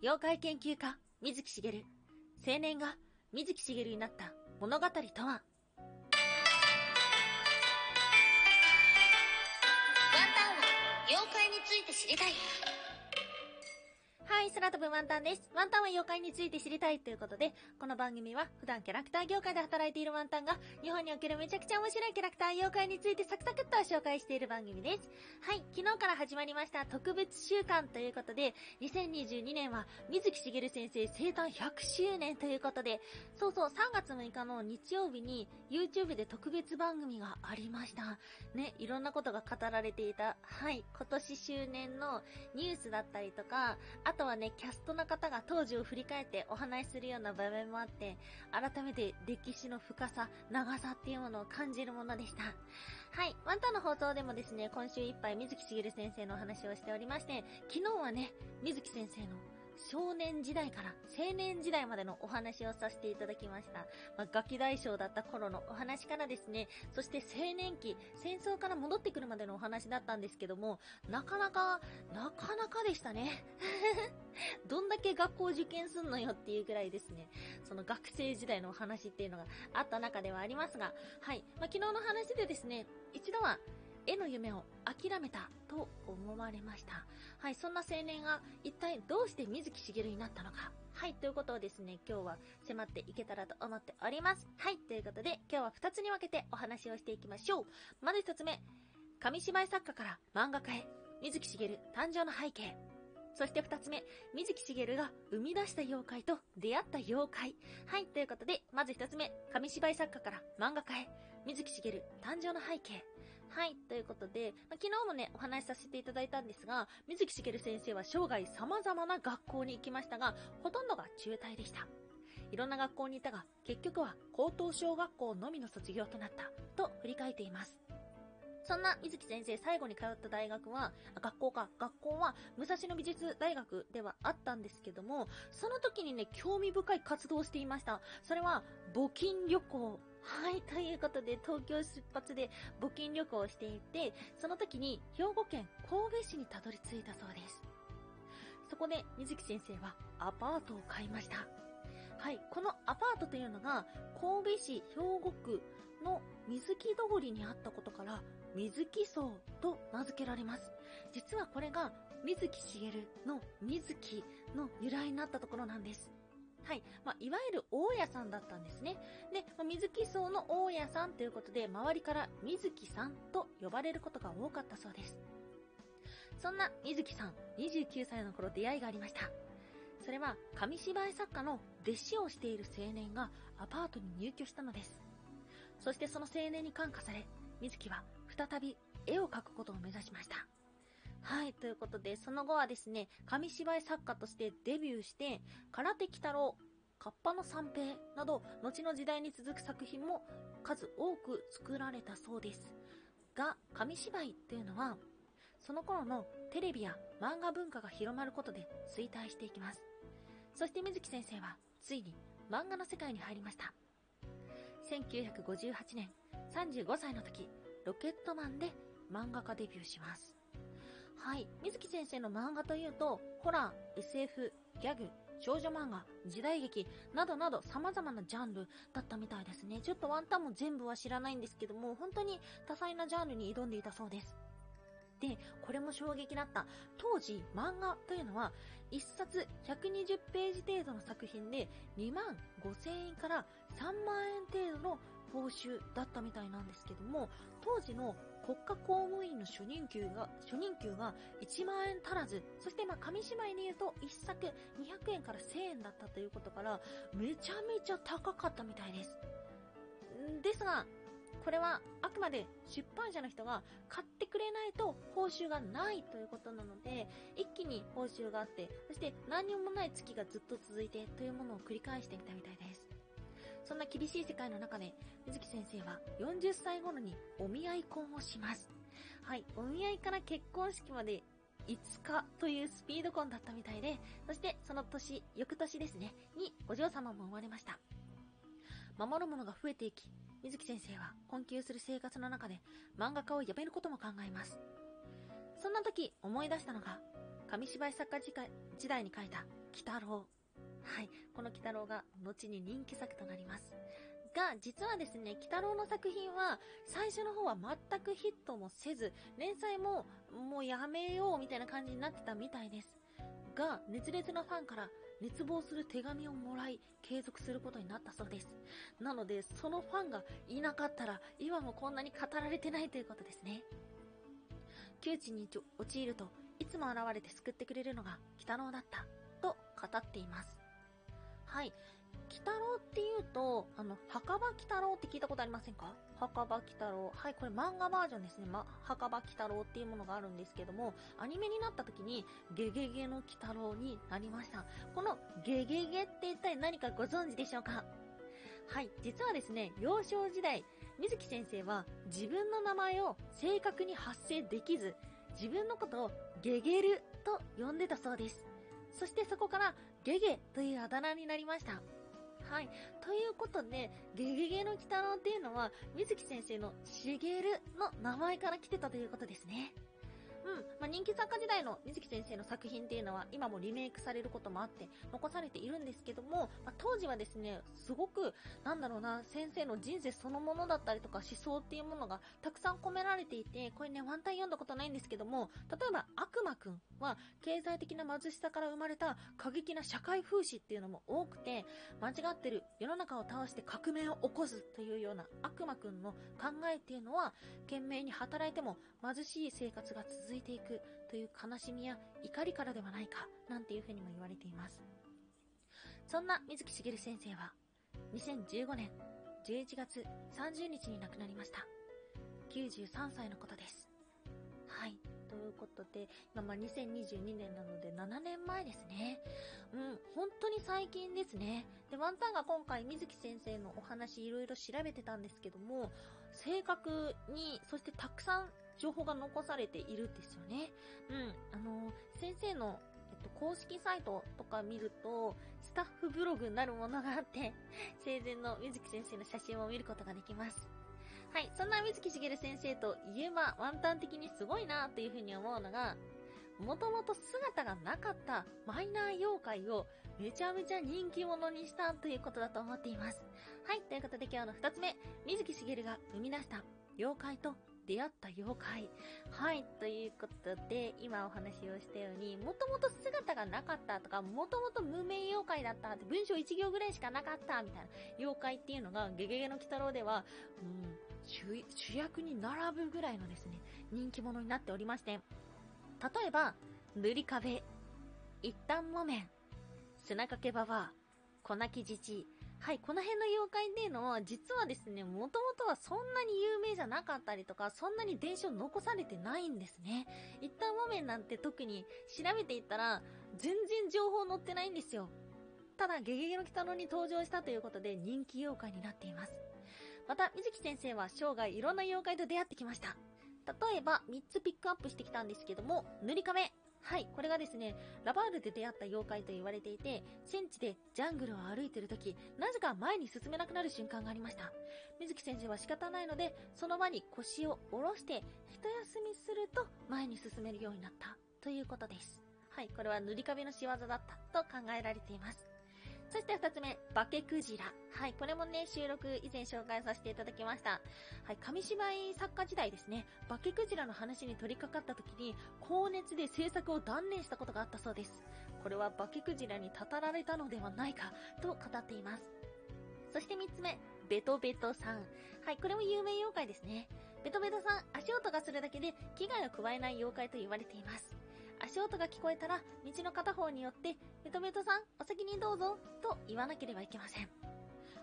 妖怪研究家、水木しげる。青年が水木しげるになった物語とは？ワンタンは妖怪について知りたい。はい、空飛ぶワンタンです。ワンタンは妖怪について知りたいということで、この番組は普段キャラクター業界で働いているワンタンが、日本におけるめちゃくちゃ面白いキャラクター妖怪についてサクサクっと紹介している番組です。はい、昨日から始まりました特別週間ということで、2022年は水木しげる先生生誕100周年ということで、そうそう、3月6日の日曜日に YouTube で特別番組がありました。ね、いろんなことが語られていた、はい、今年周年のニュースだったりとか、あはね、キャストの方が当時を振り返ってお話しするような場面もあって、改めて歴史の深さ、長さっていうものを感じるものでした。はい。ワンタンの放送でもですね、今週いっぱい水木しげる先生のお話をしておりまして、昨日はね、水木先生の少年時代から青年時代までのお話をさせていただきました。まあ、ガキ大将だった頃のお話からですね、そして青年期、戦争から戻ってくるまでのお話だったんですけども、なかなか、なかなかでしたね。どんだけ学校受験すんのよっていうぐらいですね、その学生時代のお話っていうのがあった中ではありますが、はい。まあ、昨日の話でですね、一度は絵の夢を諦めたと思われました。はい、そんな青年が一体どうして水木しげるになったのか。はい、ということをですね、今日は迫っていけたらと思っております。はい、ということで今日は2つに分けてお話をしていきましょう。まず1つ目、紙芝居作家から漫画家へ、水木しげる誕生の背景。そして二つ目、水木しげるが生み出した妖怪と出会った妖怪。はい、ということで、まず一つ目、紙芝居作家から漫画家へ、水木しげる誕生の背景。はい、ということで、まあ、昨日もね、お話しさせていただいたんですが、水木しげる先生は生涯様々な学校に行きましたが、ほとんどが中退でした。いろんな学校にいたが、結局は高等小学校のみの卒業となった、と振り返っています。そんな水木先生最後に通った大学は、学校か、学校は武蔵野美術大学ではあったんですけども、その時にね、興味深い活動をしていました。それは、募金旅行はい、ということで、東京出発で募金旅行をしていて、その時に兵庫県神戸市にたどり着いたそうです。そこで、水木先生はアパートを買いました。はい、このアパートというのが、神戸市兵庫区の水木通りにあったことから、水木荘と名付けられます。実はこれが、水木しげるの水木の由来になったところなんです。はい。まあ、いわゆる大家さんだったんですね。で、まあ、水木荘の大家さんということで、周りから水木さんと呼ばれることが多かったそうです。そんな水木さん、29歳の頃出会いがありました。それは、紙芝居作家の弟子をしている青年がアパートに入居したのです。そしてその青年に感化され、水木は再び絵を描くことを目指しました。はい、ということで、その後はですね、紙芝居作家としてデビューして、空手鬼太郎、カッパの三平など、後の時代に続く作品も数多く作られたそうです。が、紙芝居っていうのは、その頃のテレビや漫画文化が広まることで衰退していきます。そして水木先生は、ついに漫画の世界に入りました。1958年、35歳の時、ロケットマンで漫画家デビューします。はい。水木先生の漫画というと、ホラー、SF、ギャグ、少女漫画、時代劇、などなど様々なジャンルだったみたいですね。ちょっとワンタンも全部は知らないんですけども、本当に多彩なジャンルに挑んでいたそうです。で、これも衝撃だった。当時、漫画というのは、1冊120ページ程度の作品で2万5千円から3万円程度の報酬だったみたいなんですけども、当時の国家公務員の初任給が、初任給が1万円足らず、そしてまあ紙芝居に言うと1作200円から1000円だったということから、めちゃめちゃ高かったみたいです。ですが、これはあくまで出版社の人が買ってくれないと報酬がないということなので、一気に報酬があって、そして何にもない月がずっと続いてというものを繰り返してみたみたいです。そんな厳しい世界の中で、水木先生は40歳頃にお見合い婚をします。はい、お見合いから結婚式まで5日というスピード婚だったみたいで、そしてその年、翌年ですね、にお嬢様も生まれました。守るものが増えていき、水木先生は困窮する生活の中で漫画家を辞めることも考えます。そんな時思い出したのが、紙芝居作家時代に書いた鬼太郎。はい。この鬼太郎が後に人気作となります。が、実はですね、鬼太郎の作品は、最初の方は全くヒットもせず、連載ももうやめようみたいな感じになってたみたいです。が、熱烈なファンから熱望する手紙をもらい、継続することになったそうです。なので、そのファンがいなかったら、今もこんなに語られてないということですね。窮地に陥ると、いつも現れて救ってくれるのが、鬼太郎だった、と語っています。はい。鬼太郎っていうと、あの、墓場鬼太郎って聞いたことありませんか？墓場鬼太郎。はい、これ漫画バージョンですね。ま、墓場鬼太郎っていうものがあるんですけども、アニメになった時に、ゲゲゲの鬼太郎になりました。このゲゲゲって一体何かご存知でしょうか？はい、実はですね、幼少時代、水木先生は自分の名前を正確に発声できず、自分のことをゲゲルと呼んでたそうです。そしてそこからゲゲというあだ名になりました。はい。ということで、ゲゲゲの鬼太郎っていうのは、水木先生のしげるの名前から来てたということですね。うん。まあ、人気作家時代の水木先生の作品っていうのは今もリメイクされることもあって残されているんですけども、まあ、当時はですね、すごく、なんだろうな、先生の人生そのものだったりとか思想っていうものがたくさん込められていて、これね、ワンタン読んだことないんですけども、例えば悪魔くんは経済的な貧しさから生まれた過激な社会風刺っていうのも多くて、間違ってる世の中を倒して革命を起こすというような悪魔くんの考えっていうのは、懸命に働いても貧しい生活が続いていくという悲しみや怒りからではないか、なんていうふうにも言われています。そんな水木しげる先生は、2015年11月30日に亡くなりました。93歳のことです。はい。ということで、今まあ2022年なので7年前ですね。うん、本当に最近ですね。で、ワンタンが今回水木先生のお話いろいろ調べてたんですけども、正確に、そしてたくさん情報が残されているんですよね。うん。あの、先生の、えっと、公式サイトとか見ると、スタッフブログになるものがあって、生前の水木先生の写真を見ることができます。はい。そんな水木しげる先生といえば、ワンタン的にすごいなというふうに思うのが、もともと姿がなかったマイナー妖怪をめちゃめちゃ人気者にしたということだと思っています。はい。ということで今日の二つ目、水木しげるが生み出した妖怪と出会った妖怪。はい、ということで、今お話をしたように、もともと姿がなかったとか、もともと無名妖怪だったって、文章1行ぐらいしかなかったみたいな妖怪っていうのが、ゲゲゲの鬼太郎では、うん、主主役に並ぶぐらいのですね、人気者になっておりまして、例えば、塗り壁、一旦木綿、砂かけばば、粉木じじい、はい、この辺の妖怪っていうのは、実はですね、もともとはそんなに有名じゃなかったりとか、そんなに伝承残されてないんですね。一旦木綿なんて特に調べていったら、全然情報載ってないんですよ。ただ、ゲゲゲの鬼太郎に登場したということで人気妖怪になっています。また、水木先生は生涯いろんな妖怪と出会ってきました。例えば、3つピックアップしてきたんですけども、塗り壁、はい、これがですね、ラバールで出会った妖怪と言われていて、戦地でジャングルを歩いている時、なぜか前に進めなくなる瞬間がありました。水木先生は仕方ないので、その場に腰を下ろして、一休みすると前に進めるようになった、ということです。はい、これは塗り壁の仕業だったと考えられています。そして二つ目、化けクジラ。はい、これもね、収録以前紹介させていただきました。はい、紙芝居作家時代ですね、化けクジラの話に取り掛かった時に、高熱で制作を断念したことがあったそうです。これは化けクジラにたたられたのではないか、と語っています。そして三つ目、ベトベトさん。はい、これも有名妖怪ですね。ベトベトさん、足音がするだけで危害を加えない妖怪と言われています。足音が聞こえたら、道の片方によって、ベトベトさん、お先にどうぞ、と言わなければいけません。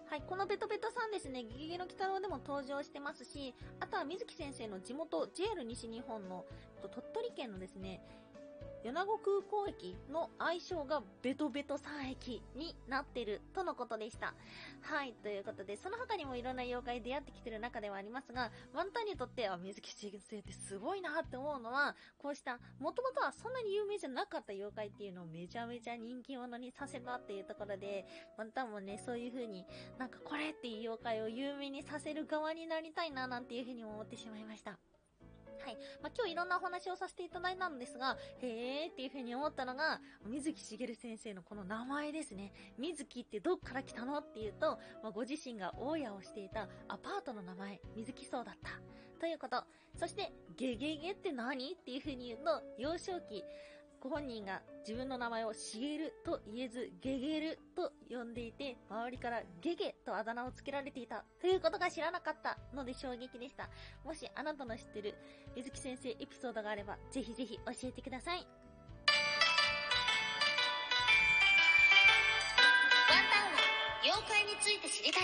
はい、このベトベトさんですね、ゲゲゲの鬼太郎でも登場してますし、あとは水木先生の地元 JR 西日本の鳥取県のですね、米子空港駅の愛称がベトベト3駅になってるとのことでした。はい、ということで、その他にもいろんな妖怪出会ってきてる中ではありますが、ワンタンにとっては水木先生ってすごいなって思うのは、こうした、もともとはそんなに有名じゃなかった妖怪っていうのをめちゃめちゃ人気者にさせたっていうところで、ワンタンもね、そういう風に、なんかこれっていう妖怪を有名にさせる側になりたいななんていう風に思ってしまいました。はい。まあ、今日いろんなお話をさせていただいたんですが、へーっていうふうに思ったのが、水木しげる先生のこの名前ですね。水木ってどっから来たのっていうと、まあ、ご自身が大家をしていたアパートの名前、水木荘だった。ということ。そして、ゲゲゲって何？っていうふうに言うと、幼少期、ご本人が自分の名前をしげると言えず、ゲゲルと呼んでいて、周りからゲゲとあだ名をつけられていたということが知らなかったので衝撃でした。もしあなたの知ってる水木先生エピソードがあれば、ぜひぜひ教えてください。ワンタンは妖怪について知りたい。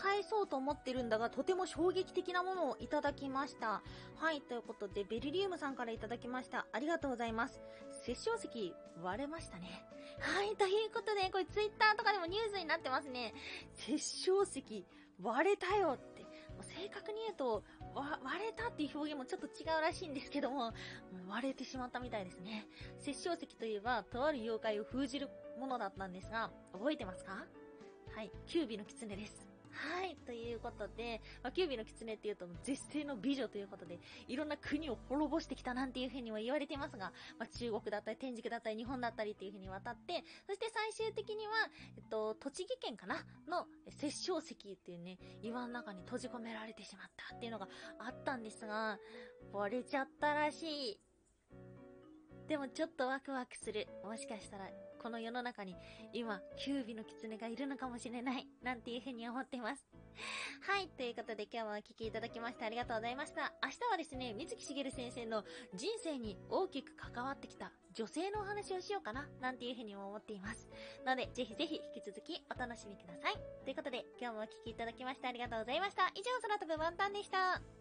返そうと思ってるんだが、とても衝撃的なものをいただきました。はい、ということで、ベルリウムさんからいただきました。ありがとうございます。殺生石割れましたね。はい、ということで、これツイッターとかでもニュースになってますね。殺生石割れたよって。もう正確に言うと、割れたっていう表現もちょっと違うらしいんですけども、もう割れてしまったみたいですね。殺生石といえば、とある妖怪を封じるものだったんですが、覚えてますか？はい、キュービの狐です。はい、ということで、まあ、キュービの狐っていうと絶世の美女ということで、いろんな国を滅ぼしてきたなんていうふうには言われていますが、まあ、中国だったり天竺だったり日本だったりっていうふうに渡って、そして最終的には、えっと、栃木県かな？の殺生石っていうね、岩の中に閉じ込められてしまったっていうのがあったんですが、割れちゃったらしい。でもちょっとワクワクする。もしかしたら、この世の中に今、キュービの狐がいるのかもしれない。なんていうふうに思ってます。はい。ということで今日もお聞きいただきましてありがとうございました。明日はですね、水木しげる先生の人生に大きく関わってきた女性のお話をしようかな。なんていうふうにも思っています。ので、ぜひぜひ引き続きお楽しみください。ということで今日もお聞きいただきましてありがとうございました。以上、空飛ぶワンタンでした。